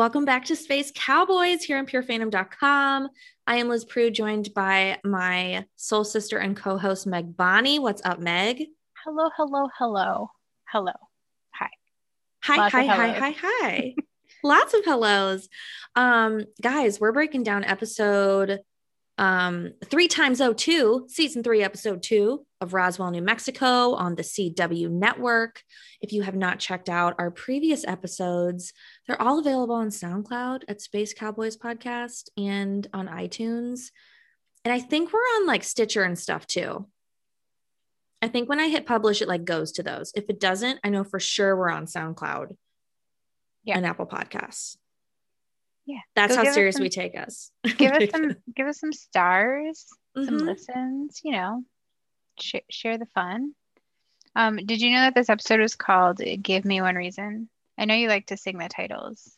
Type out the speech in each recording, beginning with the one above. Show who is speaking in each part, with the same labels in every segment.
Speaker 1: Welcome back to Space Cowboys here on purefandom.com. I am Liz Prue, joined by my soul sister and co host, Meg Bonnie. What's up, Meg?
Speaker 2: Hello, hello, hello, hello. Hi.
Speaker 1: Hi,
Speaker 2: Lots
Speaker 1: hi, hi, hi, hi. Lots of hellos. Um, guys, we're breaking down episode um three times oh two, season three, episode two of Roswell, New Mexico on the CW network. If you have not checked out our previous episodes, they're all available on SoundCloud at Space Cowboys Podcast and on iTunes. And I think we're on like Stitcher and stuff too. I think when I hit publish, it like goes to those. If it doesn't, I know for sure we're on SoundCloud
Speaker 2: Yeah.
Speaker 1: and Apple Podcasts.
Speaker 2: Yeah.
Speaker 1: That's how serious
Speaker 2: some-
Speaker 1: we take us.
Speaker 2: Give us some give us some stars, some
Speaker 1: Mhm.
Speaker 2: listens, you know. Sh- share the fun. Um, did you know that this episode was called Give Me One Reason? I know you like to sing the titles.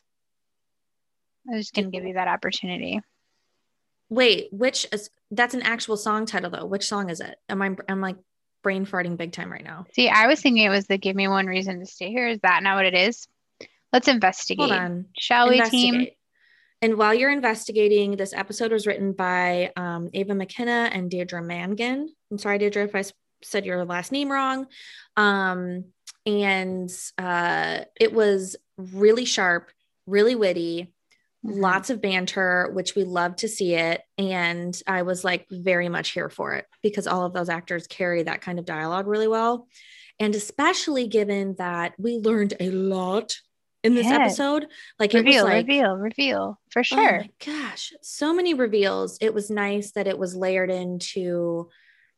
Speaker 2: I was just gonna give you that opportunity.
Speaker 1: Wait, which is that's an actual song title though? Which song is it? Am I I'm like brain farting big time right now.
Speaker 2: See, I was thinking it was the Give Me One Reason to Stay Here. Is that not what it is? Let's investigate. Shall we, team?
Speaker 1: And while you're investigating, this episode was written by um, Ava McKenna and Deirdre Mangan. I'm sorry, Deirdre, if I said your last name wrong. Um, and uh, it was really sharp, really witty,
Speaker 2: Mhm.
Speaker 1: lots of banter, which we love to see it. And I was like very much here for it because all of those actors carry that kind of dialogue really well. And especially given that we learned a lot in this
Speaker 2: Yes.
Speaker 1: episode. Like it was
Speaker 2: Reveal,
Speaker 1: like,
Speaker 2: reveal, reveal for
Speaker 1: Oh
Speaker 2: sure.
Speaker 1: my gosh, so many reveals. It was nice that it was layered into,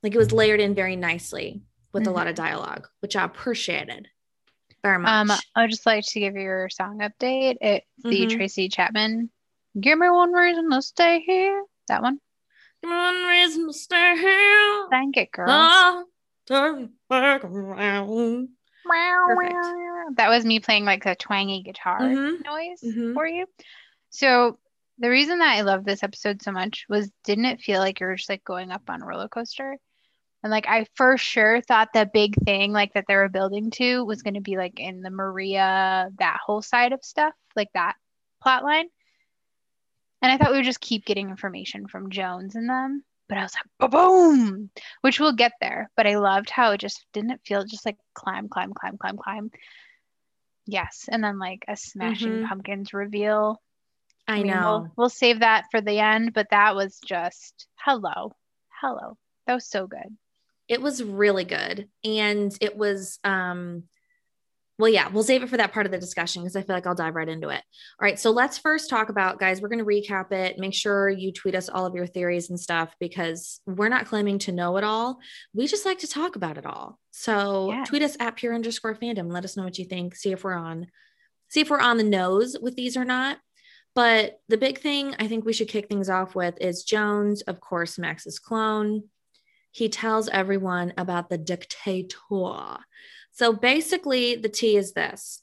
Speaker 1: like it was layered in very nicely with a lot of dialogue, which I appreciated very much.
Speaker 2: Um, I'd just like to give you your song update. It's the
Speaker 1: Mhm.
Speaker 2: Tracy Chapman. Give me one reason to stay here. That one.
Speaker 1: Give me one reason to stay here.
Speaker 2: Thank it, girl.
Speaker 1: Oh, turn back around. perfect.
Speaker 2: That was me playing like a twangy guitar
Speaker 1: Mhm.
Speaker 2: noise
Speaker 1: Mhm.
Speaker 2: for you. So the reason that I love this episode so much was didn't it feel like you were just like going up on a roller coaster? And like I for sure thought the big thing like that they were building to was going to be like in the Maria that whole side of stuff, like that plot line. And I thought we would just keep getting information from Jones and them. But I was like, boom, which we'll get there. But I loved how it just didn't feel just like climb, climb, climb, climb, climb. Yes. And then like a smashing
Speaker 1: Mhm.
Speaker 2: pumpkins reveal.
Speaker 1: I
Speaker 2: mean,
Speaker 1: know.
Speaker 2: We'll, we'll save that for the end, but that was just hello. Hello. That was so good.
Speaker 1: it was really good and it was um well yeah we'll save it for that part of the discussion because i feel like i'll dive right into it. All right so let's first talk about guys we're going to recap it make sure you tweet us all of your theories and stuff because we're not claiming to know it all. We just like to talk about it all. So
Speaker 2: Yes.
Speaker 1: tweet us at pure underscore fandom. Let us know what you think. See if we're on see if we're on the nose with these or not. But the big thing i think we should kick things off with is jones. Of course max's clone. He tells everyone about the dictator. So basically, the T is this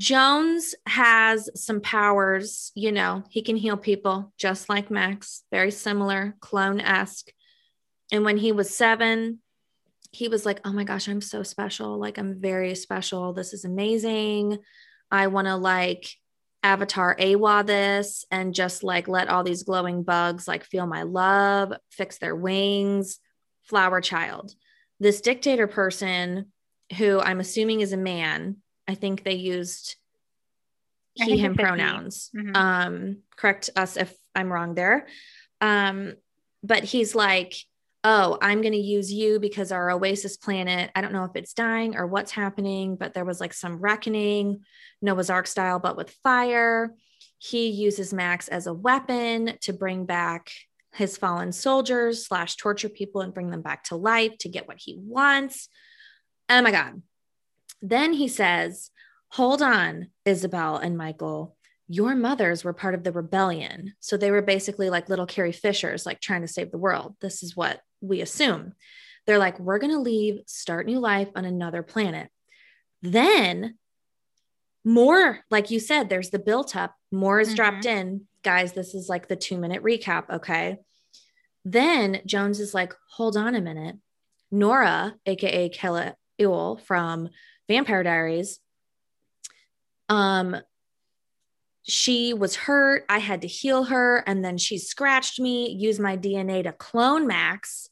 Speaker 1: Jones has some powers, you know, he can heal people just like Max, very similar, clone esque. And when he was seven, he was like, Oh my gosh, I'm so special. Like, I'm very special. This is amazing. I want to like avatar awa this and just like let all these glowing bugs like feel my love fix their wings flower child this dictator person who i'm assuming is a man. I think they used he him
Speaker 2: it said he.
Speaker 1: pronouns.
Speaker 2: Mhm.
Speaker 1: um correct us if i'm wrong there. Um but he's like oh i'm going to use you because our oasis planet i don't know if it's dying or what's happening but there was like some reckoning noah's ark style but with fire. He uses max as a weapon to bring back his fallen soldiers slash torture people and bring them back to life to get what he wants oh my god then he says hold on isabel and michael your mothers were part of the rebellion. So they were basically like little Carrie Fishers, like trying to save the world. This is what we assume. They're like, we're going to leave, start new life on another planet. Then, more, like you said, there's the built up, more is dropped mm-hmm. in. Guys, this is like the two minute recap. Okay. Then Jones is like, hold on a minute. Nora, AKA Kayla Ewell from Vampire Diaries, Um, she was hurt. I had to heal her. And then she scratched me, used my DNA to clone Max.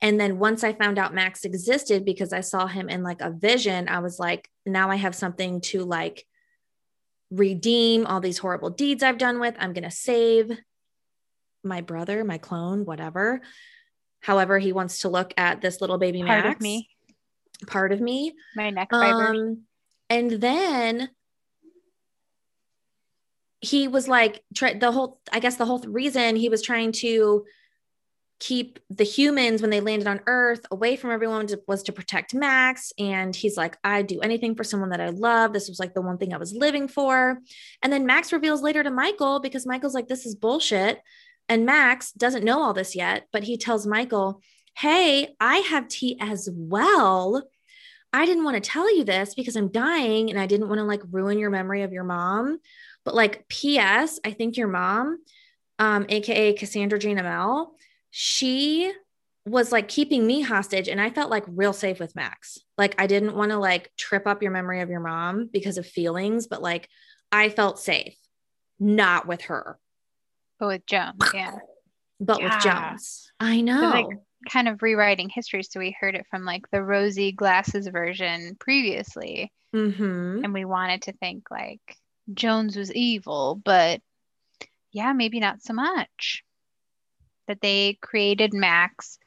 Speaker 1: And then once I found out Max existed because I saw him in like a vision, I was like, now I have something to like redeem all these horrible deeds I've done with. I'm going to save my brother, my clone, whatever. However, he wants to look at this little baby
Speaker 2: Part
Speaker 1: Max.
Speaker 2: me,
Speaker 1: Part of me.
Speaker 2: my neck fibers.
Speaker 1: Um, and then he was like, try, the whole, I guess the whole reason he was trying to keep the humans when they landed on Earth away from everyone to, was to protect Max. And he's like, I'd do anything for someone that I love. This was like the one thing I was living for. And then Max reveals later to Michael because Michael's like, this is bullshit. And Max doesn't know all this yet, but he tells Michael, Hey, I have tea as well. I didn't want to tell you this because I'm dying and I didn't want to like ruin your memory of your mom. But like, P.S., I think your mom, um, aka Cassandra Jane Amell, she was like keeping me hostage and I felt like real safe with Max. Like I didn't want to like trip up your memory of your mom because of feelings, but like I felt safe, not with her,
Speaker 2: but with Jones, yeah.
Speaker 1: but with
Speaker 2: Yeah.
Speaker 1: Jones. I know.
Speaker 2: like, kind of rewriting history. So we heard it from like the rosy glasses version previously.
Speaker 1: mm-hmm.
Speaker 2: And we wanted to think like Jones was evil, but yeah, maybe not so much. That they created Max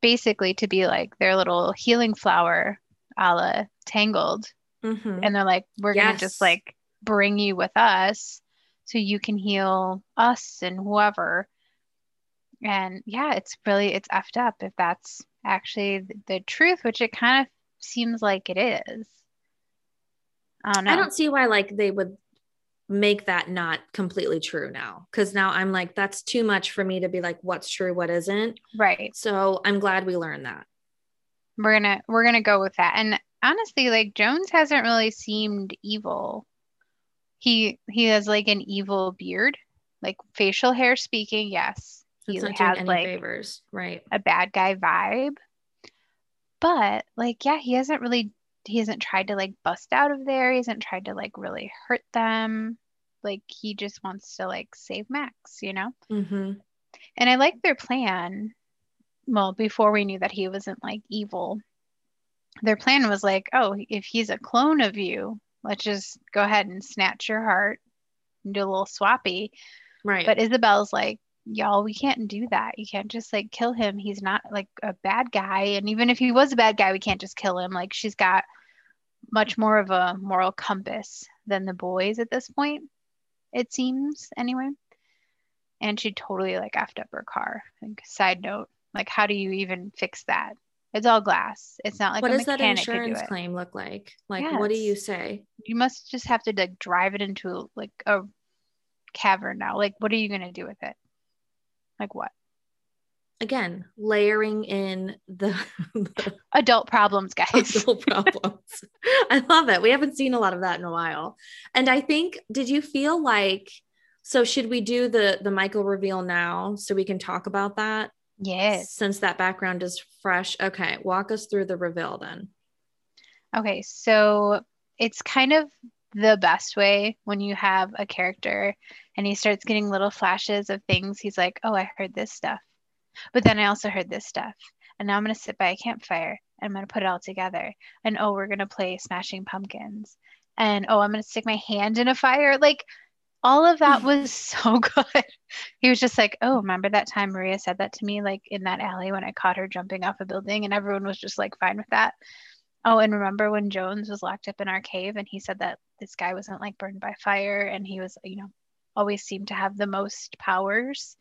Speaker 2: basically to be like their little healing flower a la Tangled.
Speaker 1: Mm-hmm.
Speaker 2: And they're like, we're going to just like bring you with us so you can heal us and whoever. And yeah, it's really, it's effed up if that's actually the, the truth, which it kind of seems like it is. I don't know.
Speaker 1: I don't see why like they would make that not completely true now because now I'm like that's too much for me to be like what's true what isn't
Speaker 2: right.
Speaker 1: so I'm glad we learned that
Speaker 2: We're gonna we're gonna go with that. And honestly, like Jones hasn't really seemed evil. He he has like an evil beard, like facial hair speaking, yes.
Speaker 1: It's not doing
Speaker 2: has
Speaker 1: any
Speaker 2: like
Speaker 1: favors right
Speaker 2: a bad guy vibe. But like, yeah, he hasn't really he hasn't tried to like bust out of there. He hasn't tried to like really hurt them. Like he just wants to like save Max, you know?
Speaker 1: mm-hmm.
Speaker 2: And I like their plan. Well, before we knew that he wasn't like evil, their plan was like, oh, if he's a clone of you, let's just go ahead and snatch your heart and do a little swappy.
Speaker 1: right
Speaker 2: But Isabel's like, y'all, we can't do that. You can't just like kill him. He's not like a bad guy. And even if he was a bad guy, we can't just kill him. Like she's got much more of a moral compass than the boys at this point, it seems anyway. And she totally like effed up her car. Like side note, like how do you even fix that? It's all glass. It's not like
Speaker 1: what
Speaker 2: a
Speaker 1: does that
Speaker 2: do
Speaker 1: insurance
Speaker 2: it.
Speaker 1: claim look like like what do you say
Speaker 2: You must just have to like drive it into like a cavern now. Like what are you gonna do with it? Like what?
Speaker 1: again layering in the, the
Speaker 2: Adult problems, guys.
Speaker 1: adult problems I love it we haven't seen a lot of that in a while and I think did you feel like so should we do the the Michael reveal now so we can talk about that
Speaker 2: Yes.
Speaker 1: since that background is fresh. Okay, walk us through the reveal then.
Speaker 2: Okay, so it's kind of the best way when you have a character and he starts getting little flashes of things. He's like, oh, I heard this stuff. But then I also heard this stuff. And now I'm going to sit by a campfire and I'm going to put it all together. And oh, we're going to play Smashing Pumpkins. And oh, I'm going to stick my hand in a fire. Like, all of that was so good. He was just like, oh, remember that time Maria said that to me, like in that alley when I caught her jumping off a building? And everyone was just like fine with that. Oh, and remember when Jones was locked up in our cave and he said that this guy wasn't like burned by fire and he was, you know, always seemed to have the most powers.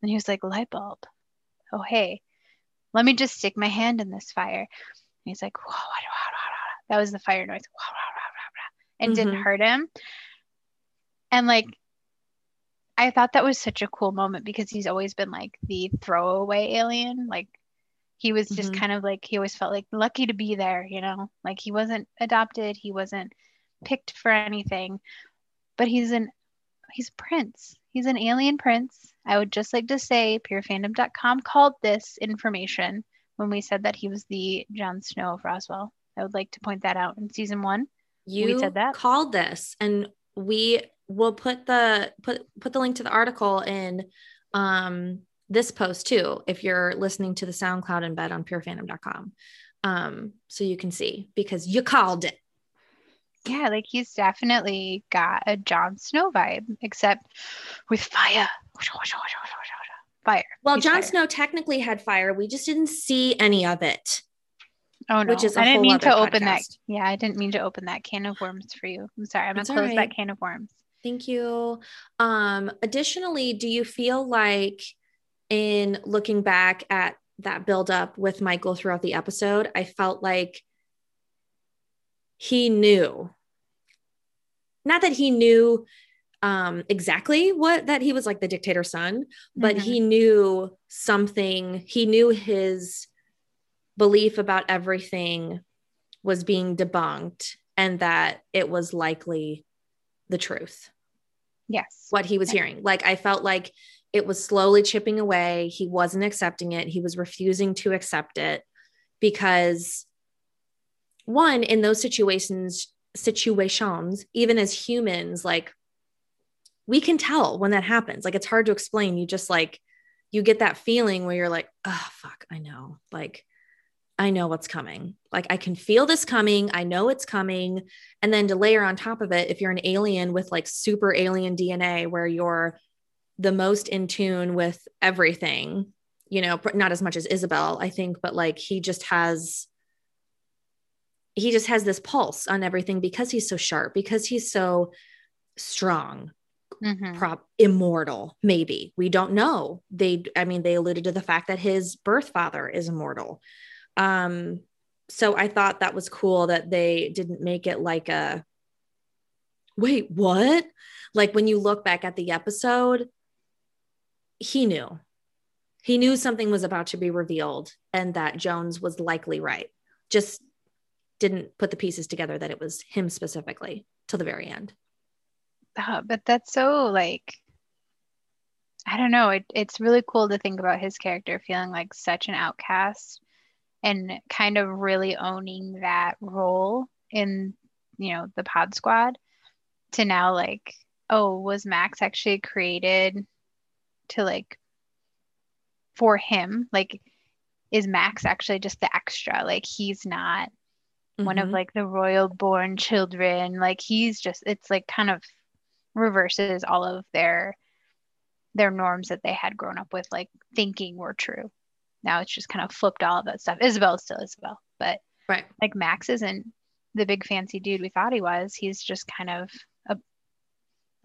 Speaker 2: And he was like, light bulb. Oh, hey, let me just stick my hand in this fire. And he's like, that was the fire noise. And didn't
Speaker 1: Mhm.
Speaker 2: hurt him. And like, I thought that was such a cool moment because he's always been like the throwaway alien. Like, he was just
Speaker 1: Mhm.
Speaker 2: kind of like, he always felt like lucky to be there, you know? Like, he wasn't adopted, he wasn't picked for anything, but he's an he's a prince. He's an alien prince. I would just like to say purefandom.com called this information when we said that he was the Jon Snow of Roswell. I would like to point that out in season one.
Speaker 1: You
Speaker 2: said that?
Speaker 1: called this, and we will put the put put the link to the article in um this post too if you're listening to the SoundCloud embed on purefandom.com. Um, so you can see because you called it.
Speaker 2: Yeah, like he's definitely got a Jon Snow vibe, except with fire. Fire.
Speaker 1: Well,
Speaker 2: He's
Speaker 1: Jon
Speaker 2: fire.
Speaker 1: Snow technically had fire. We just didn't see any of it.
Speaker 2: Oh no,
Speaker 1: which is
Speaker 2: I didn't mean to open that. Yeah, I didn't mean to open that can of worms for you. I'm sorry. I'm gonna
Speaker 1: It's
Speaker 2: close
Speaker 1: all
Speaker 2: that can of worms.
Speaker 1: Thank you. Um, additionally, do you feel like in looking back at that buildup with Michael throughout the episode, I felt like he knew, not that he knew um exactly what that he was like the dictator son but
Speaker 2: Mhm.
Speaker 1: he knew something he knew his belief about everything was being debunked and that it was likely the truth
Speaker 2: Yes.
Speaker 1: what he was
Speaker 2: Yeah.
Speaker 1: hearing. Like I felt like it was slowly chipping away. He wasn't accepting it. He was refusing to accept it because one in those situations situations even as humans like we can tell when that happens. Like it's hard to explain. You just like you get that feeling where you're like, "Oh fuck, I know." Like I know what's coming. Like I can feel this coming. I know it's coming. And then to layer on top of it, if you're an alien with like super alien DNA where you're the most in tune with everything, you know, not as much as Isabel, I think, but like he just has he just has this pulse on everything because he's so sharp, because he's so strong,
Speaker 2: Mhm.
Speaker 1: prop immortal maybe. We don't know. They i mean they alluded to the fact that his birth father is immortal. Um so i thought that was cool that they didn't make it like a wait what? Like when you look back at the episode he knew. He knew something was about to be revealed and that jones was likely right. Just didn't put the pieces together that it was him specifically till the very end
Speaker 2: Uh, but that's so like I don't know. It, it's really cool to think about his character feeling like such an outcast and kind of really owning that role in, you know, the pod squad to now like, oh, was Max actually created to like for him? Like, is Max actually just the extra? Like, he's not one of
Speaker 1: Mhm.
Speaker 2: like the royal born children. Like, he's just, it's like kind of reverses all of their their norms that they had grown up with like thinking were true. Now it's just kind of flipped all of that stuff. Isabel is still isabel but
Speaker 1: right.
Speaker 2: like max isn't the big fancy dude we thought he was. He's just kind of a,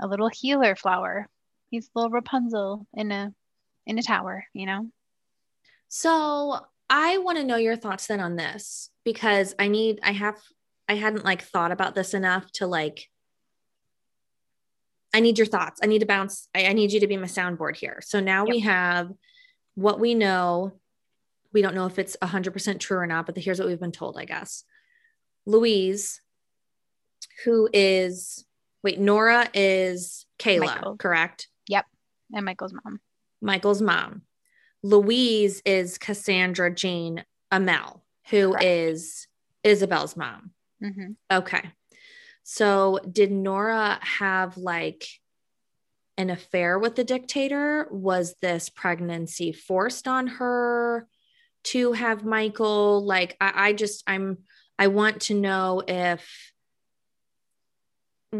Speaker 2: a little healer flower. He's a little rapunzel in a in a tower you know?
Speaker 1: So I want to know your thoughts then on this because I need, I have, I hadn't like thought about this enough to like, I need your thoughts. I need to bounce. I, I need you to be my soundboard here. So now we have what we know. We don't know if it's 100% true or not, but here's what we've been told, I guess. Louise, who is, wait, Nora is Kayla,
Speaker 2: Michael.
Speaker 1: correct? Yep.
Speaker 2: And michael's mom
Speaker 1: Michael's mom. Louise is Cassandra Jane Amell, who
Speaker 2: Correct.
Speaker 1: is Isabel's mom.
Speaker 2: hmm
Speaker 1: Okay. So did Nora have like an affair with the dictator? Was this pregnancy forced on her to have Michael? Like, I, I just, I'm, I want to know if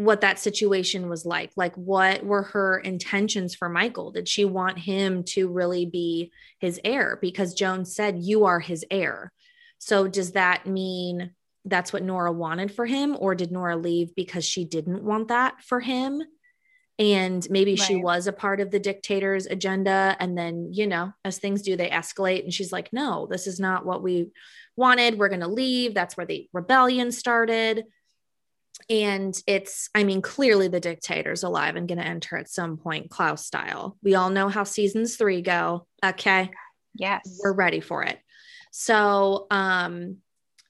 Speaker 1: what that situation was like. Like, what were her intentions for Michael? Did she want him to really be his heir? Because Joan said, You are his heir. So, does that mean that's what Nora wanted for him? Or did Nora leave because she didn't want that for him? And maybe she was a part of the dictator's agenda. And then, you know, as things do, they escalate. And she's like, no, this is not what we wanted. We're going to leave. That's where the rebellion started. And it's, I mean, clearly the dictator's alive and going to enter at some point, Klaus style. We all know how seasons three go. Okay
Speaker 2: yes
Speaker 1: we're ready for it so um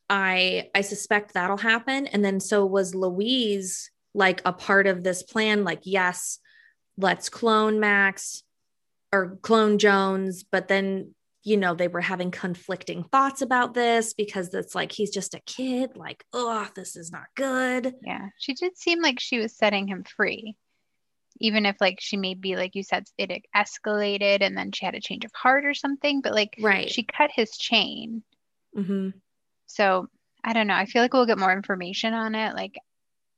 Speaker 1: i i suspect that'll happen and then so was louise like a part of this plan like yes let's clone max or clone jones but then you know, they were having conflicting thoughts about this because it's like he's just a kid, like, oh, this is not good.
Speaker 2: Yeah. She did seem like she was setting him free. Even if like she maybe like you said it escalated and then she had a change of heart or something, but like
Speaker 1: right.
Speaker 2: she cut his chain.
Speaker 1: Mm-hmm.
Speaker 2: So I don't know. I feel like we'll get more information on it. Like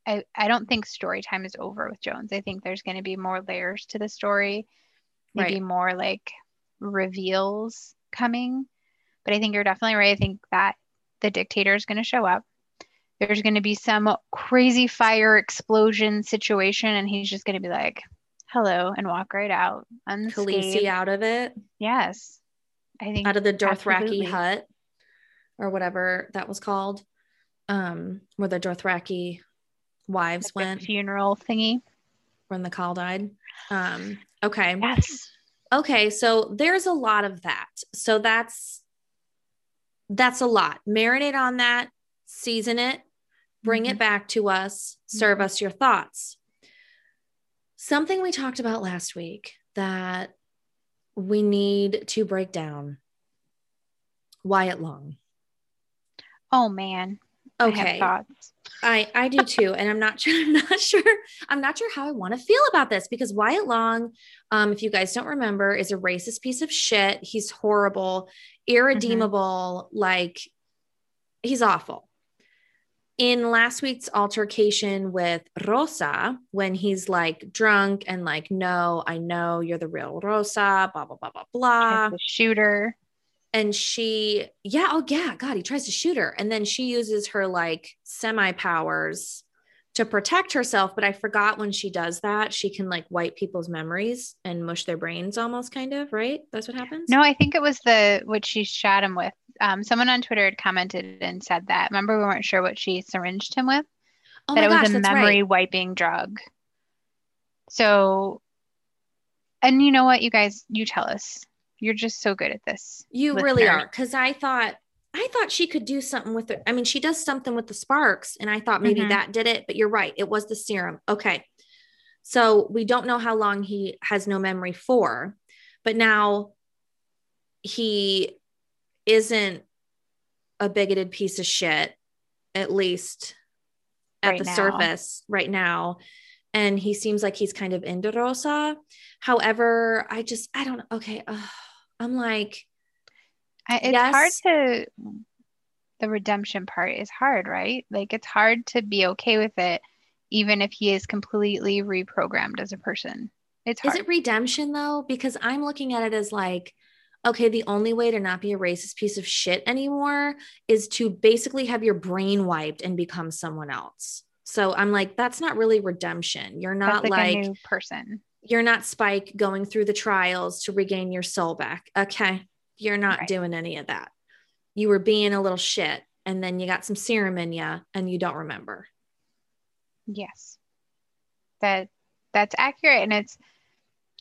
Speaker 2: I, I don't think story time is over with Jones. I think there's going to be more layers to the story, maybe
Speaker 1: Right.
Speaker 2: more like reveals coming. But I think you're definitely right. I think that the dictator is going to show up. There's going to be some crazy fire explosion situation, and he's just going to be like, hello, and walk right out unscathed.
Speaker 1: Khaleesi out of it,
Speaker 2: Yes. I think
Speaker 1: out of the Dothraki hut or whatever that was called, um, where the Dothraki wives
Speaker 2: like
Speaker 1: went
Speaker 2: funeral thingy.
Speaker 1: when the Khal died. Um, okay.
Speaker 2: Yes.
Speaker 1: Okay, so there's a lot of that. So that's that's a lot. Marinate on that, season it, bring
Speaker 2: Mhm.
Speaker 1: it back to us, serve
Speaker 2: Mhm.
Speaker 1: us your thoughts. Something we talked about last week that we need to break down. Wyatt Long.
Speaker 2: Oh man.
Speaker 1: Okay.
Speaker 2: thoughts.
Speaker 1: I I do too, and I'm not sure. I'm not sure. I'm not sure how I want to feel about this because Wyatt Long, um, if you guys don't remember, is a racist piece of shit. He's horrible, irredeemable. Like he's awful. In last week's altercation with Rosa, when he's like drunk and like, no, I know you're the real Rosa, blah blah blah blah blah
Speaker 2: the shooter.
Speaker 1: And she yeah oh yeah god he tries to shoot her and then she uses her like semi powers to protect herself but i forgot when she does that she can like wipe people's memories and mush their brains almost kind of right that's what happens
Speaker 2: No, I think it was the what she shot him with. Um, someone on Twitter had commented and said that. Remember, we weren't sure what she syringed him with.
Speaker 1: oh
Speaker 2: that it was
Speaker 1: gosh
Speaker 2: a memory
Speaker 1: right
Speaker 2: wiping drug. So, and you know what, you guys, you tell us. You're just so good at this.
Speaker 1: you really are because i thought i thought she could do something with it i mean she does something with the sparks and i thought maybe
Speaker 2: Mhm.
Speaker 1: that did it but you're right it was the serum okay so we don't know how long he has no memory for but now he isn't a bigoted piece of shit at least at
Speaker 2: Right
Speaker 1: the
Speaker 2: now.
Speaker 1: surface right now and he seems like he's kind of into rosa however i just i don't okay ugh. I'm like
Speaker 2: I, it's hard to, the redemption part is hard, right? Like, it's hard to be okay with it, even if he is completely reprogrammed as a person. It's hard.
Speaker 1: Is it redemption though? Because I'm looking at it as like, okay, the only way to not be a racist piece of shit anymore is to basically have your brain wiped and become someone else. So I'm like, that's not really redemption. You're
Speaker 2: That's
Speaker 1: not
Speaker 2: like,
Speaker 1: like,
Speaker 2: a new person.
Speaker 1: You're not Spike going through the trials to regain your soul back. Okay. You're not
Speaker 2: Right.
Speaker 1: doing any of that. You were being a little shit and then you got some serum in you and you don't remember.
Speaker 2: Yes. That that's accurate and it's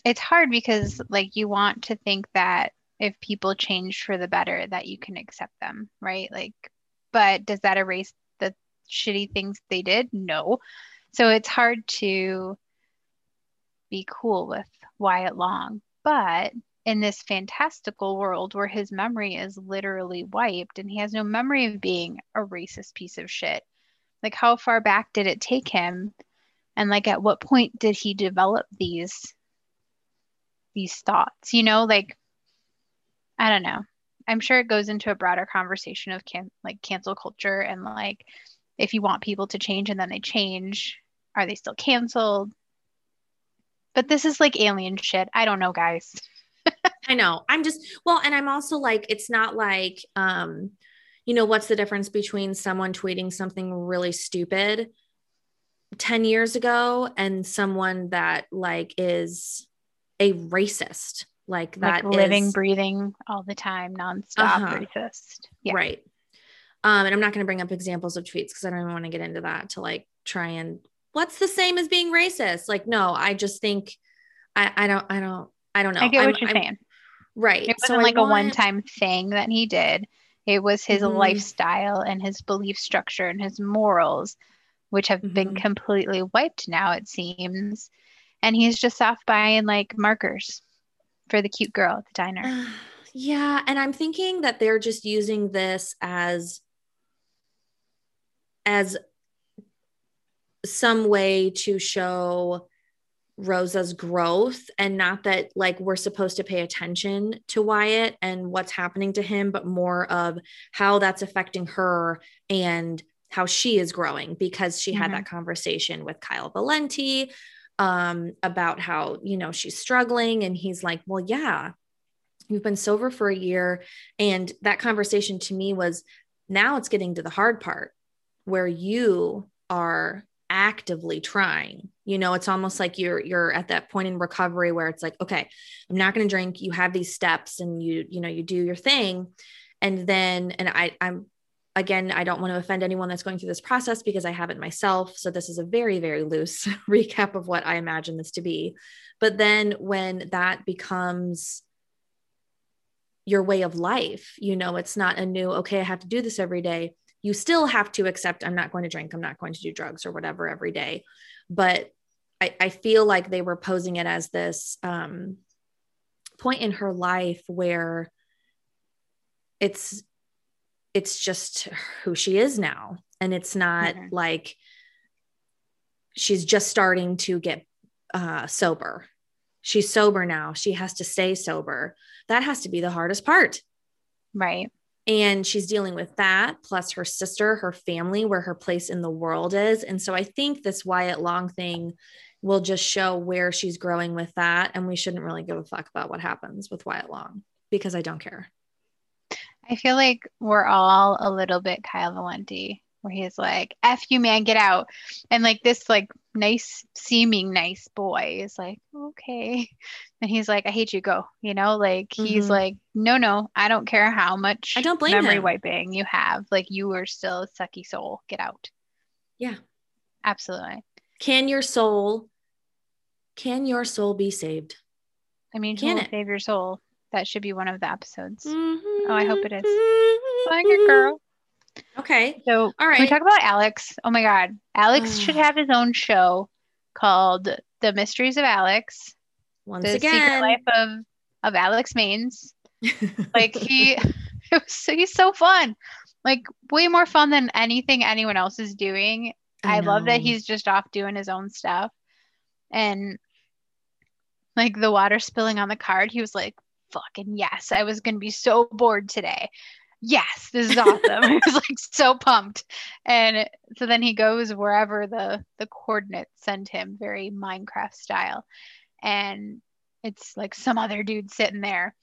Speaker 2: it's hard because like you want to think that if people change for the better that you can accept them, right? Like but does that erase the shitty things they did? No. So it's hard to be cool with Wyatt Long. But in this fantastical world where his memory is literally wiped and he has no memory of being a racist piece of shit, like how far back did it take him? And like at what point did he develop these these thoughts? You know, like I don't know. I'm sure it goes into a broader conversation of can like cancel culture and like if you want people to change and then they change, are they still canceled? But this is like alien shit. I don't know, guys.
Speaker 1: I know. I'm just well, and I'm also like, it's not like, um, you know, what's the difference between someone tweeting something really stupid 10 years ago and someone that like is a racist, like that
Speaker 2: like living,
Speaker 1: is-
Speaker 2: breathing all the time, nonstop
Speaker 1: Uh-huh.
Speaker 2: racist. Yeah.
Speaker 1: right. Um, and I'm not going to bring up examples of tweets because I don't even want to get into that to like try and what's the same as being racist? Like, no, I just think I, I don't, I don't, I don't know.
Speaker 2: I get
Speaker 1: I'm-
Speaker 2: what you're
Speaker 1: I'm-
Speaker 2: saying.
Speaker 1: Right.
Speaker 2: It wasn't
Speaker 1: I
Speaker 2: like a one time thing that he did. It was his
Speaker 1: Mhm.
Speaker 2: lifestyle and his belief structure and his morals, which have been
Speaker 1: Mhm.
Speaker 2: completely wiped now, it seems. And he's just off buying like markers for the cute girl at the diner.
Speaker 1: Yeah, and I'm thinking that they're just using this as as some way to show Rosa's growth and not that like we're supposed to pay attention to Wyatt and what's happening to him, but more of how that's affecting her and how she is growing because she mm-hmm. had that conversation with Kyle Valenti um, about how, you know, she's struggling. And he's like, well, yeah, you've been sober for a year. And that conversation to me was now it's getting to the hard part where you are actively trying. You know it's almost like you're you're at that point in recovery where it's like okay i'm not going to drink. You have these steps and you you know you do your thing. And then and i i'm again i don't want to offend anyone that's going through this process because i have it myself. So this is a very very loose recap of what i imagine this to be. But then when that becomes your way of life you know it's not a new okay i have to do this every day you still have to accept I'm not going to drink, I'm not going to do drugs or whatever every day. But I, I feel like they were posing it as this um, point in her life where it's it's just who she is now. And it's not mm-hmm. like she's just starting to get uh, sober. She's sober now. She has to stay sober. That has to be the hardest part.
Speaker 2: Right
Speaker 1: and she's dealing with that plus her sister her family where her place in the world is. And so i think this wyatt long thing will just show where she's growing with that. And we shouldn't really give a fuck about what happens with wyatt long because i don't care.
Speaker 2: I feel like we're all a little bit kyle valenti where he's like f you man get out. And like this like nice seeming nice boy is like okay. And he's like i hate you. Go you know like he's mm-hmm. like no no i don't care how much
Speaker 1: i don't blame
Speaker 2: memory
Speaker 1: him.
Speaker 2: wiping you have. Like you are still a sucky soul. Get out.
Speaker 1: Yeah.
Speaker 2: Absolutely.
Speaker 1: Can your soul can your soul be saved?
Speaker 2: I mean can it? save your soul? That should be one of the episodes. Mm-hmm. oh i hope it is. Mm-hmm. like it girl
Speaker 1: Okay.
Speaker 2: So, all right. we talk about Alex? Oh my God. Alex should have his own show called The Mysteries of Alex.
Speaker 1: Once the again. Secret
Speaker 2: Life of, of Alex Manes. like, he, it was, he's so fun. Like, way more fun than anything anyone else is doing. I, I love that he's just off doing his own stuff. And like the water spilling on the card, he was like, fucking yes, I was going to be so bored today yes, this is awesome. he was like so pumped. And so then he goes wherever the the coordinates send him, very Minecraft style. And it's like some other dude sitting there.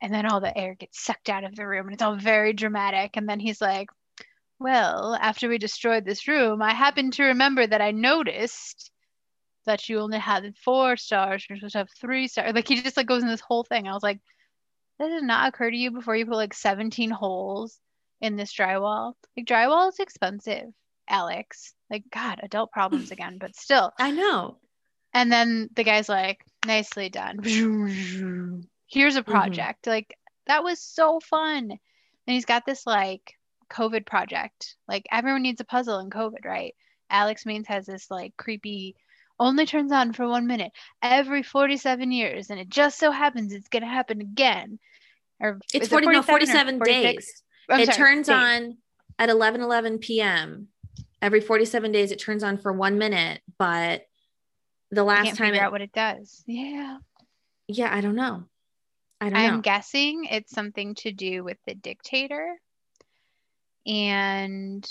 Speaker 2: And then all the air gets sucked out of the room and it's all very dramatic. And then he's like, Well, after we destroyed this room, I happened to remember that I noticed that you only had four stars, you're supposed to have three stars. Like he just like goes in this whole thing. I was like, that did not occur to you before you put like 17 holes in this drywall? Like drywall is expensive, Alex. Like God, adult problems again, but still.
Speaker 1: I know.
Speaker 2: And then the guy's like, nicely done. Here's a mm-hmm. project. Mm-hmm. Like that was so fun. And he's got this like COVID project. Like everyone needs a puzzle in COVID, right? Alex Manes has this like creepy only turns on for one minute every 47 years and it just so happens it's going to happen again
Speaker 1: or it's 40 it no 47 days. it sorry, turns days. on at 11 11 p.m every 47 days it turns on for one minute but the last time
Speaker 2: figure
Speaker 1: it,
Speaker 2: out what it does. Yeah.
Speaker 1: Yeah i don't know. I don't
Speaker 2: i'm
Speaker 1: know.
Speaker 2: guessing it's something to do with the dictator and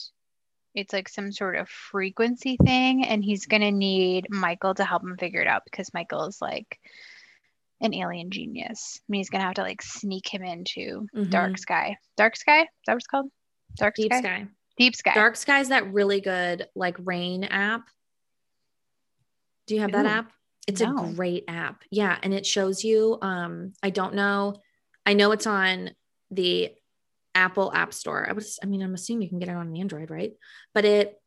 Speaker 2: it's like some sort of frequency thing and he's going to need michael to help him figure it out because michael is like an alien genius i mean he's going to have to like sneak him into mm-hmm. dark sky dark sky is that what it's called
Speaker 1: dark deep sky? sky
Speaker 2: deep sky
Speaker 1: dark sky is that really good like rain app do you have Ooh, that app it's no. a great app yeah and it shows you um i don't know i know it's on the Apple App Store. I was, I mean, I'm assuming you can get it on Android, right? But it,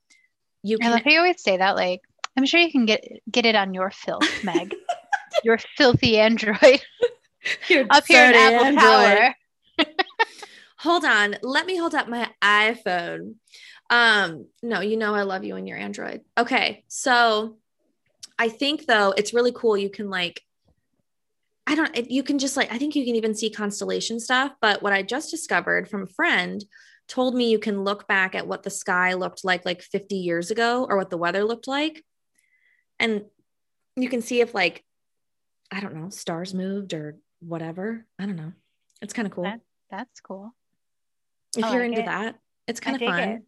Speaker 1: you
Speaker 2: can. I love you always say that. Like, I'm sure you can get get it on your filth, Meg. your filthy Android. Up here in Apple Android.
Speaker 1: Tower. hold on, let me hold up my iPhone. Um, no, you know I love you and your Android. Okay, so I think though it's really cool. You can like I don't, you can just like, I think you can even see constellation stuff. But what I just discovered from a friend told me you can look back at what the sky looked like like 50 years ago or what the weather looked like. And you can see if like, I don't know, stars moved or whatever. I don't know. It's kind of cool.
Speaker 2: That, that's cool.
Speaker 1: if
Speaker 2: I
Speaker 1: you're
Speaker 2: like
Speaker 1: into
Speaker 2: it.
Speaker 1: that, it's kind of fun.
Speaker 2: it.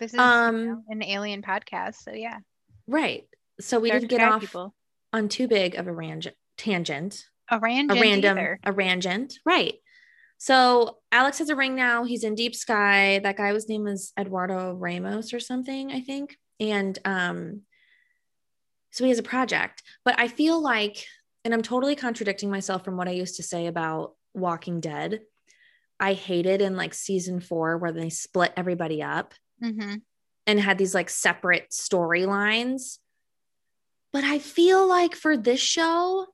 Speaker 2: This is you
Speaker 1: Um,
Speaker 2: know, an alien podcast, so yeah.
Speaker 1: Right. So we
Speaker 2: Star
Speaker 1: did
Speaker 2: to
Speaker 1: get off
Speaker 2: people.
Speaker 1: on too big of a ran- tangent.
Speaker 2: a
Speaker 1: a
Speaker 2: random
Speaker 1: random
Speaker 2: either.
Speaker 1: a rangent right so alex has a ring now he's in deep sky that guy was name was eduardo ramos or something i think and um so he has a project but i feel like and i'm totally contradicting myself from what i used to say about walking dead i hated in like season four where they split everybody up
Speaker 2: Mhm.
Speaker 1: and had these like separate storylines. But I feel like for this show,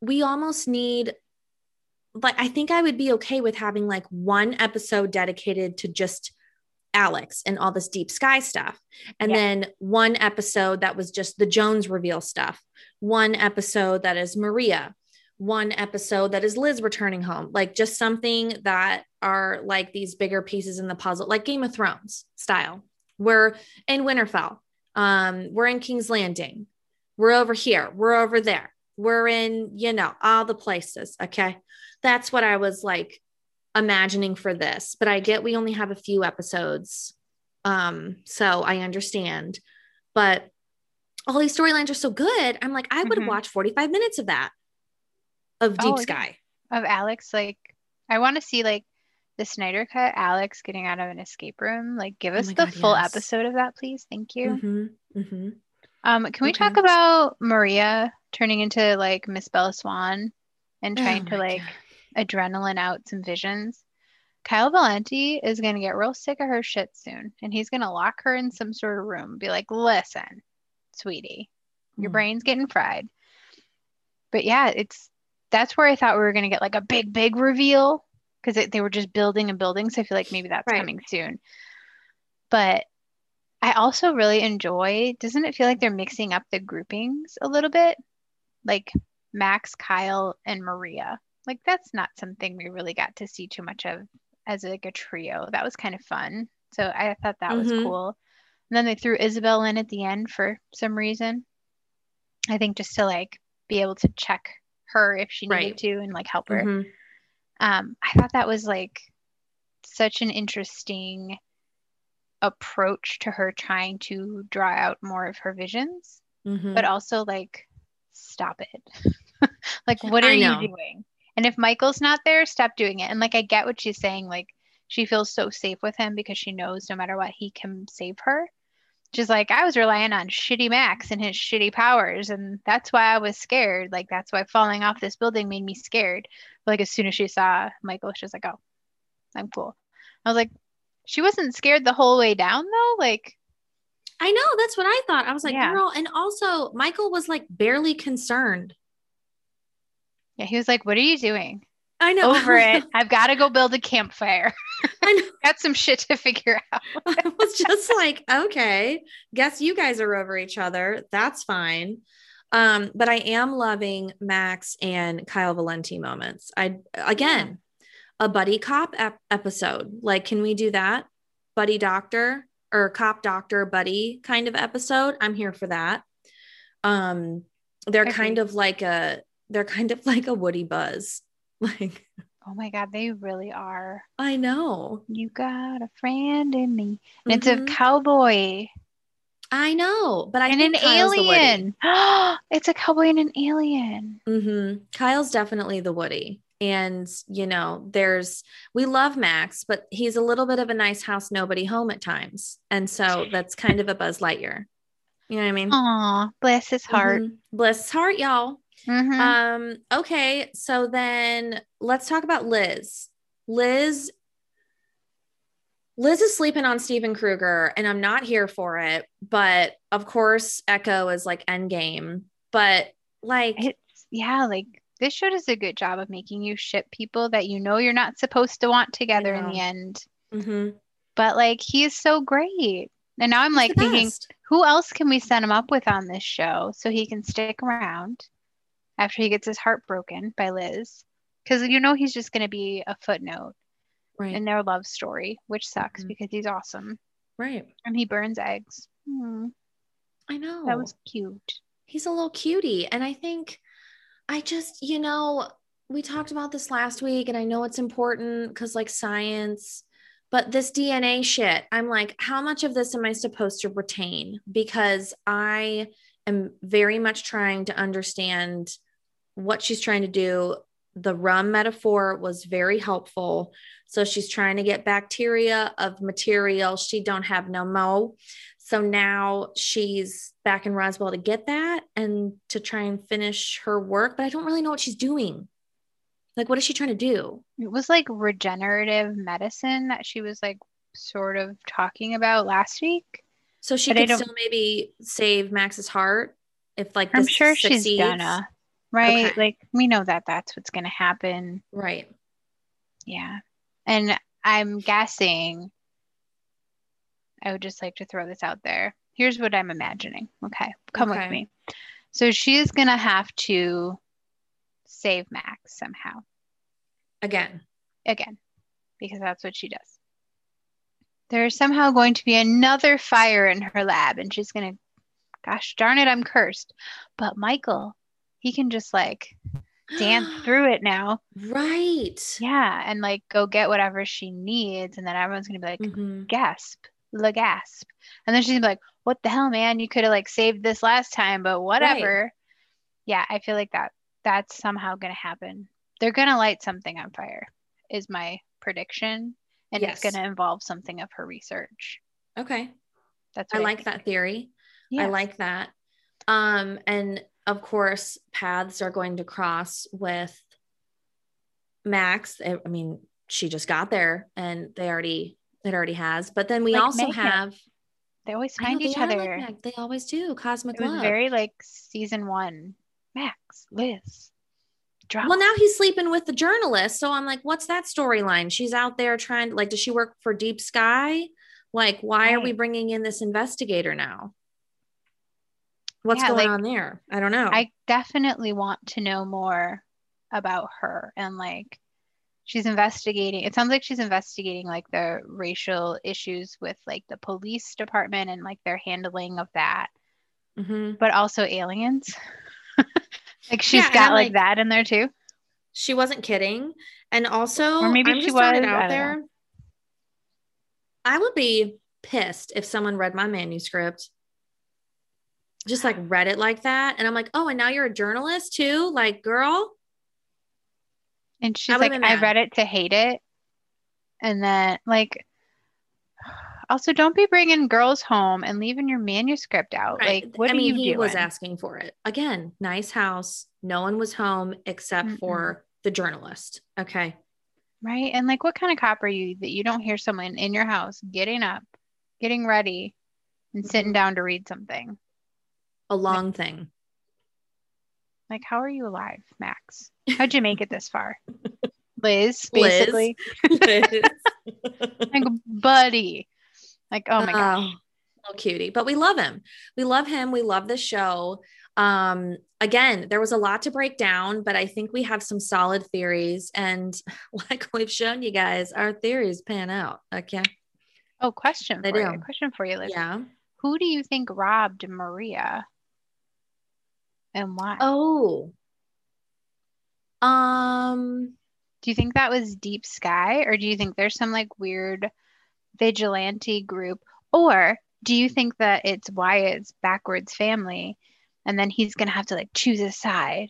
Speaker 1: we almost need like I think I would be okay with having like one episode dedicated to just Alex and all this deep sky stuff. And
Speaker 2: Yeah.
Speaker 1: then one episode that was just the Jones reveal stuff. One episode that is Maria. One episode that is Liz returning home. Like just something that are like these bigger pieces in the puzzle, like Game of Thrones style. We're in Winterfell. Um, we're in King's Landing. We're over here. We're over there. We're in, you know, all the places. Okay. That's what I was like imagining for this. But I get we only have a few episodes. Um, so I understand. But all these storylines are so good. I'm like, I would have
Speaker 2: Mhm.
Speaker 1: watched 45 minutes of that of Deep
Speaker 2: Oh.
Speaker 1: Sky.
Speaker 2: Of Alex, like I want to see like the Snyder cut Alex getting out of an escape room. Like give
Speaker 1: Oh
Speaker 2: us
Speaker 1: my
Speaker 2: the
Speaker 1: God,
Speaker 2: full
Speaker 1: yes.
Speaker 2: episode of that, please. Thank you.
Speaker 1: Mhm, mhm.
Speaker 2: Um, can we talk about Maria turning into like Miss Bella Swan and trying
Speaker 1: Oh
Speaker 2: to like
Speaker 1: God.
Speaker 2: Adrenaline out some visions? Kyle Valenti is gonna get real sick of her shit soon, and he's gonna lock her in some sort of room, be like, "Listen, sweetie, your
Speaker 1: Mm.
Speaker 2: brain's getting fried." But yeah, it's that's where I thought we were gonna get like a big, big reveal because they were just building and building. So I feel like maybe that's
Speaker 1: Right.
Speaker 2: coming soon. But I also really enjoy, doesn't it feel like they're mixing up the groupings a little bit? Like Max, Kyle, and Maria. Like that's not something we really got to see too much of as like a trio. That was kind of fun. So I thought that was
Speaker 1: Mhm.
Speaker 2: cool. And then they threw Isabel in at the end for some reason. I think just to like be able to check her if she needed
Speaker 1: Right.
Speaker 2: to and like help her.
Speaker 1: Mhm.
Speaker 2: Um, I thought that was like such an interesting approach to her trying to draw out more of her visions,
Speaker 1: Mhm.
Speaker 2: but also like stop it. like what are you doing? And if Michael's not there, stop doing it. And like I get what she's saying, like she feels so safe with him because she knows no matter what he can save her. She's like, I was relying on shitty Max and his shitty powers, and that's why I was scared. Like that's why falling off this building made me scared. But like as soon as she saw Michael, she's like, Oh, I'm cool. I was like, she wasn't scared the whole way down though. Like,
Speaker 1: I know that's what I thought. I was like,
Speaker 2: Yeah.
Speaker 1: girl, and also Michael was like barely concerned.
Speaker 2: Yeah, he was like, What are you doing?
Speaker 1: I know.
Speaker 2: Over it. I've got to go build a campfire.
Speaker 1: I know.
Speaker 2: got some shit to figure out.
Speaker 1: I was just like, okay, guess you guys are over each other. That's fine. Um, but I am loving Max and Kyle Valenti moments. I again, a buddy cop ep- episode. Like, can we do that? Buddy doctor or cop doctor buddy kind of episode. I'm here for that. Um, they're kind of like a they're kind of like a Woody Buzz. Like,
Speaker 2: Oh my God, they really are.
Speaker 1: I know.
Speaker 2: You got a friend in me. And it's a
Speaker 1: Mhm.
Speaker 2: cowboy
Speaker 1: I know, but I
Speaker 2: and an
Speaker 1: Kyle's
Speaker 2: alien. it's a cowboy and an alien.
Speaker 1: hmm Kyle's definitely the Woody. And, you know, there's, we love Max, but he's a little bit of a nice house, nobody home at times. And so that's kind of a Buzz Lightyear. You know what I mean?
Speaker 2: Aw, bless his heart.
Speaker 1: Mhm. Bless his heart, y'all.
Speaker 2: Mhm.
Speaker 1: Um, okay. So then let's talk about Liz. Liz, Liz is sleeping on Steven Krueger, and I'm not here for it. But of course, Echo is like endgame. But like,
Speaker 2: it's yeah, like this show does a good job of making you ship people that you know you're not supposed to want together in the end.
Speaker 1: mhm.
Speaker 2: But like he is so great. And now I'm
Speaker 1: He's
Speaker 2: like thinking, who else can we set him up with on this show so he can stick around? After he gets his heart broken by Liz. Because you know he's just going to be a footnote
Speaker 1: Right.
Speaker 2: in their love story, which sucks
Speaker 1: Mhm.
Speaker 2: because he's awesome.
Speaker 1: right.
Speaker 2: And he burns eggs. Hmm,
Speaker 1: I know.
Speaker 2: that was cute.
Speaker 1: he's a little cutie. And I think I just, you know, we talked about this last week and I know it's important because like science, but this DNA shit, I'm like, how much of this am I supposed to retain? Because I am very much trying to understand what she's trying to do. The rum metaphor was very helpful. So she's trying to get bacteria of material she don't have no mo. So now she's back in Roswell to get that and to try and finish her work, but I don't really know what she's doing. Like, what is she trying to do?
Speaker 2: It was like regenerative medicine that she was like sort of talking about last week.
Speaker 1: So she
Speaker 2: But
Speaker 1: could still maybe save Max's heart if like
Speaker 2: I'm sure she's
Speaker 1: succeeds.
Speaker 2: gonna, right?
Speaker 1: Okay.
Speaker 2: Like we know that that's what's gonna happen.
Speaker 1: Right.
Speaker 2: Yeah. And I'm guessing I would just like to throw this out there. Here's what I'm imagining. Okay. Come
Speaker 1: Okay.
Speaker 2: with me. So she is going to have to save Max somehow
Speaker 1: Again.
Speaker 2: again because that's what she does. There's somehow going to be another fire in her lab and she's going to gosh darn it I'm cursed. But Michael, he can just like dance through it now.
Speaker 1: Right.
Speaker 2: Yeah, and like go get whatever she needs, and then everyone's gonna be like,
Speaker 1: Mhm.
Speaker 2: gasp, la gasp, and then she's gonna be like, "What the hell, man? You could have like saved this last time, but whatever." Yeah, I feel like that that's somehow gonna happen. They're gonna light something on fire, is my prediction, and it's gonna involve something of her research.
Speaker 1: Okay.
Speaker 2: That's
Speaker 1: I like that theory. I like that. Um, and of course, paths are going to cross with Max. I I mean, she just got there and they already it already has. But then we
Speaker 2: Like
Speaker 1: also
Speaker 2: Megan.
Speaker 1: have
Speaker 2: They always
Speaker 1: I know
Speaker 2: find each
Speaker 1: are like
Speaker 2: other.
Speaker 1: They always do. Cosmic
Speaker 2: it was
Speaker 1: love.
Speaker 2: very like season one. Max, Liz, drama.
Speaker 1: well, now he's sleeping with the journalist. So I'm like, what's that storyline? She's out there trying to like, does she work for Deep Sky? Like, why are we bringing in this investigator now? What's
Speaker 2: Yeah,
Speaker 1: going
Speaker 2: like,
Speaker 1: on there? I don't know.
Speaker 2: I definitely want to know more about her and like she's investigating it sounds like she's investigating like the racial issues with like the police department and like their handling of that
Speaker 1: Mhm.
Speaker 2: but also aliens like she's
Speaker 1: Yeah,
Speaker 2: got like,
Speaker 1: like-
Speaker 2: that in there too
Speaker 1: She wasn't kidding. And also,
Speaker 2: Or maybe
Speaker 1: I'm
Speaker 2: she was,
Speaker 1: out there. I would be pissed if someone read my manuscript, just like read it like that. And I'm like, oh, and now you're a journalist too? Like, girl,
Speaker 2: and she's like i read it to hate it and then like also don't be bringing girls home and leaving your manuscript out
Speaker 1: right?
Speaker 2: like what
Speaker 1: I mean,
Speaker 2: you
Speaker 1: he
Speaker 2: doing
Speaker 1: was asking for it. Again, nice house. No one was home except
Speaker 2: Mm-mm.
Speaker 1: for the journalist. Okay.
Speaker 2: Right. And like, what kind of cop are you that you don't hear someone in your house getting up, getting ready, and sitting
Speaker 1: Mhm.
Speaker 2: down to read something?
Speaker 1: A long thing.
Speaker 2: Like, how are you alive, Max? How'd you make it this far? Liz,
Speaker 1: Liz.
Speaker 2: basically. Like, buddy. Like, oh my gosh.
Speaker 1: Oh, little cutie, but we love him. We love him. We love the show. Um, again, there was a lot to break down, but I think we have some solid theories. And like we've shown you guys, our theories pan out. Okay.
Speaker 2: Oh, question
Speaker 1: They
Speaker 2: for you. Question for you, Liz.
Speaker 1: Yeah.
Speaker 2: Who do you think robbed Maria? And why?
Speaker 1: Oh. Um,
Speaker 2: Do you think that was Deep Sky, or do you think there's some like weird vigilante group, or do you think that it's Wyatt's backwards family, and then he's gonna have to like choose a side,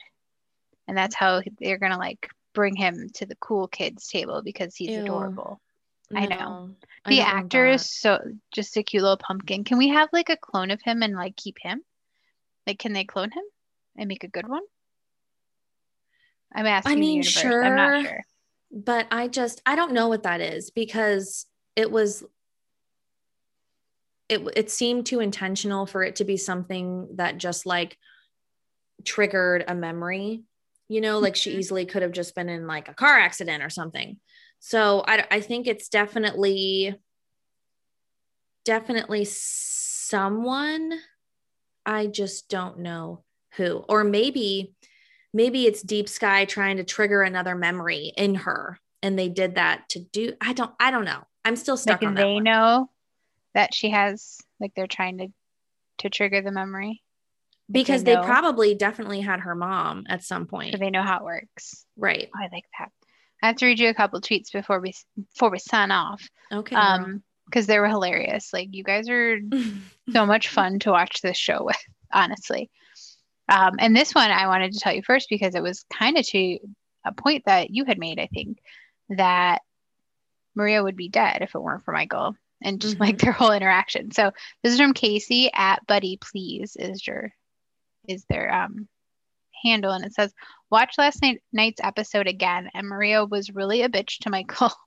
Speaker 2: and that's how they're gonna like bring him to the cool kids table because he's
Speaker 1: Ew.
Speaker 2: adorable. I know.
Speaker 1: no, I
Speaker 2: The actor is so just a cute little pumpkin. Can we have like a clone of him and like keep him? Like, can they clone him and make a good one? I'm asking
Speaker 1: mean,
Speaker 2: the universe. I'm not
Speaker 1: sure.
Speaker 2: sure.
Speaker 1: but I just I don't know what that is because it was it it seemed too intentional for it to be something that just like triggered a memory. You know, like she
Speaker 2: Mhm.
Speaker 1: easily could have just been in like a car accident or something. So I I think it's definitely definitely someone I just don't know who or maybe maybe it's deep sky trying to trigger another memory in her and they did that to do i don't i don't know i'm still stuck
Speaker 2: like
Speaker 1: on
Speaker 2: they
Speaker 1: one.
Speaker 2: know that she has like they're trying to to trigger the memory
Speaker 1: because they
Speaker 2: know.
Speaker 1: probably definitely had her mom at some
Speaker 2: so
Speaker 1: point
Speaker 2: they know how it works.
Speaker 1: right
Speaker 2: Oh, I like that. I have to read you a couple tweets before we before we sign off.
Speaker 1: okay
Speaker 2: Um, because they were hilarious. Like you guys are so much fun to watch this show with, honestly. Um, and this one I wanted to tell you first because it was kind of to a point that you had made, I think, that Maria would be dead if it weren't for Michael and just
Speaker 1: Mhm.
Speaker 2: like their whole interaction. So this is from Casey at Buddy Please is your is their um handle and it says watch last night night's episode again and Maria was really a bitch to Michael.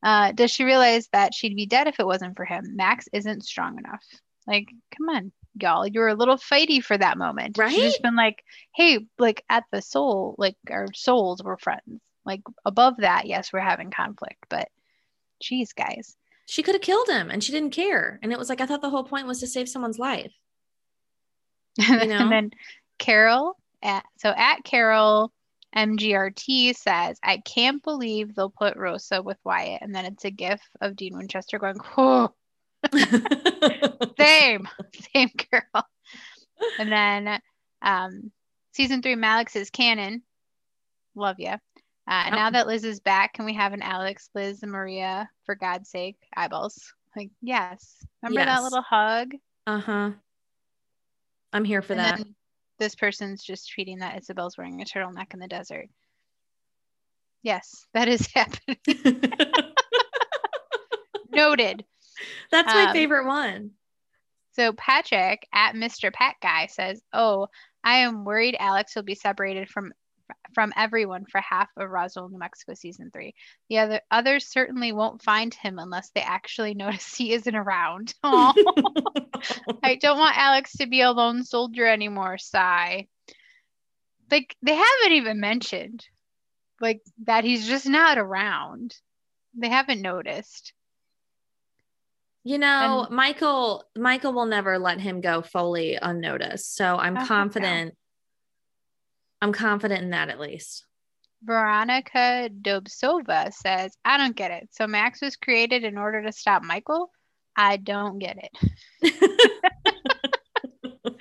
Speaker 2: Uh, does she realize that she'd be dead if it wasn't for him? Max isn't strong enough. Like, come on, y'all. You were a little fighty for that moment. She's
Speaker 1: Right?
Speaker 2: just been like, hey, like at the soul, like our souls were friends. Like above that, yes, we're having conflict, but geez, guys.
Speaker 1: she could have killed him and she didn't care and it was like i thought the whole point was to save someone's life know?
Speaker 2: and then Carol at so at Carol MGRT says, I can't believe they'll put Rosa with Wyatt. And then it's a gif of Dean Winchester going, oh, same, same girl. And then um, season three, Malex is canon. Love you. Uh, Now that Liz is back, can we have an Alex, Liz, and Maria, for God's sake, eyeballs? Like, yes. Remember that little hug?
Speaker 1: uh-huh i'm here for
Speaker 2: and
Speaker 1: that
Speaker 2: this person's just tweeting that Isabel's wearing a turtleneck in the desert. Yes, that is happening. Noted.
Speaker 1: that's my
Speaker 2: Um,
Speaker 1: favorite one
Speaker 2: So Patrick at Mr. Pat Guy says, "Oh, I am worried Alex will be separated from from everyone for half of Roswell, New Mexico season three. The other others certainly won't find him unless they actually notice he isn't around. I don't want Alex to be a lone soldier anymore. Sigh. Like they haven't even mentioned like that he's just not around. They haven't noticed.
Speaker 1: You know,
Speaker 2: And-
Speaker 1: Michael Michael will never let him go fully unnoticed. So I'm
Speaker 2: I hope so.
Speaker 1: confident. I'm confident in that at least.
Speaker 2: Veronica Dobsova says, I don't get it. So Max was created in order to stop Michael? I don't get it.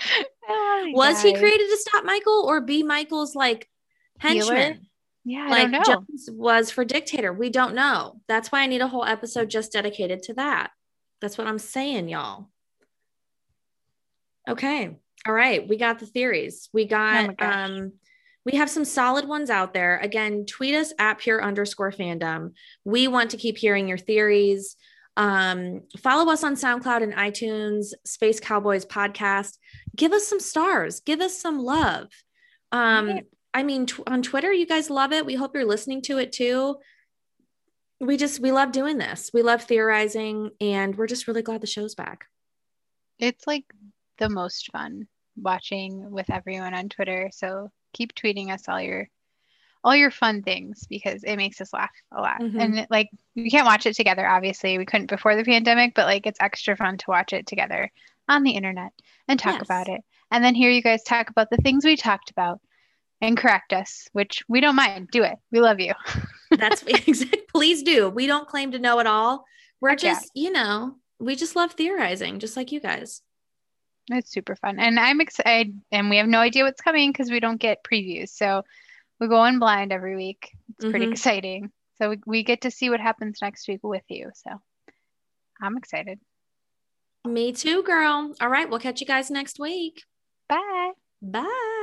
Speaker 2: You
Speaker 1: Was he created to stop Michael or be Michael's like
Speaker 2: Healer?
Speaker 1: henchman?
Speaker 2: Yeah, I
Speaker 1: Like
Speaker 2: don't know.
Speaker 1: Jones was for dictator. We don't know. That's why I need a whole episode just dedicated to that. That's what I'm saying, y'all. Okay. All right. We got the theories. We
Speaker 2: Oh
Speaker 1: got
Speaker 2: gosh.
Speaker 1: um we have some solid ones out there. Again, tweet us at pure underscore fandom. We want to keep hearing your theories. Um, follow us on SoundCloud and iTunes, Space Cowboys podcast. Give us some stars, give us some love. Um, I mean, tw- on Twitter, you guys love it. We hope you're listening to it too. We just, we love doing this. We love theorizing, and we're just really glad the show's back.
Speaker 2: It's like the most fun watching with everyone on Twitter. So keep tweeting us all your all your fun things because it makes us laugh a lot.
Speaker 1: Mhm.
Speaker 2: And it, like we can't watch it together, obviously. We couldn't before the pandemic, but like it's extra fun to watch it together on the internet and talk
Speaker 1: Yes.
Speaker 2: about it. And then hear you guys talk about the things we talked about and correct us, which we don't mind. Do it. We love you.
Speaker 1: That's exactly please do. We don't claim to know it all. We're just, you know, we just love theorizing, just like you guys.
Speaker 2: It's super fun. And I'm excited and we have no idea what's coming because we don't get previews. So we go in blind every week. It's pretty
Speaker 1: Mhm.
Speaker 2: exciting. So we, we get to see what happens next week with you. So I'm excited.
Speaker 1: Me too, girl. All right. We'll catch you guys next week.
Speaker 2: Bye.
Speaker 1: Bye.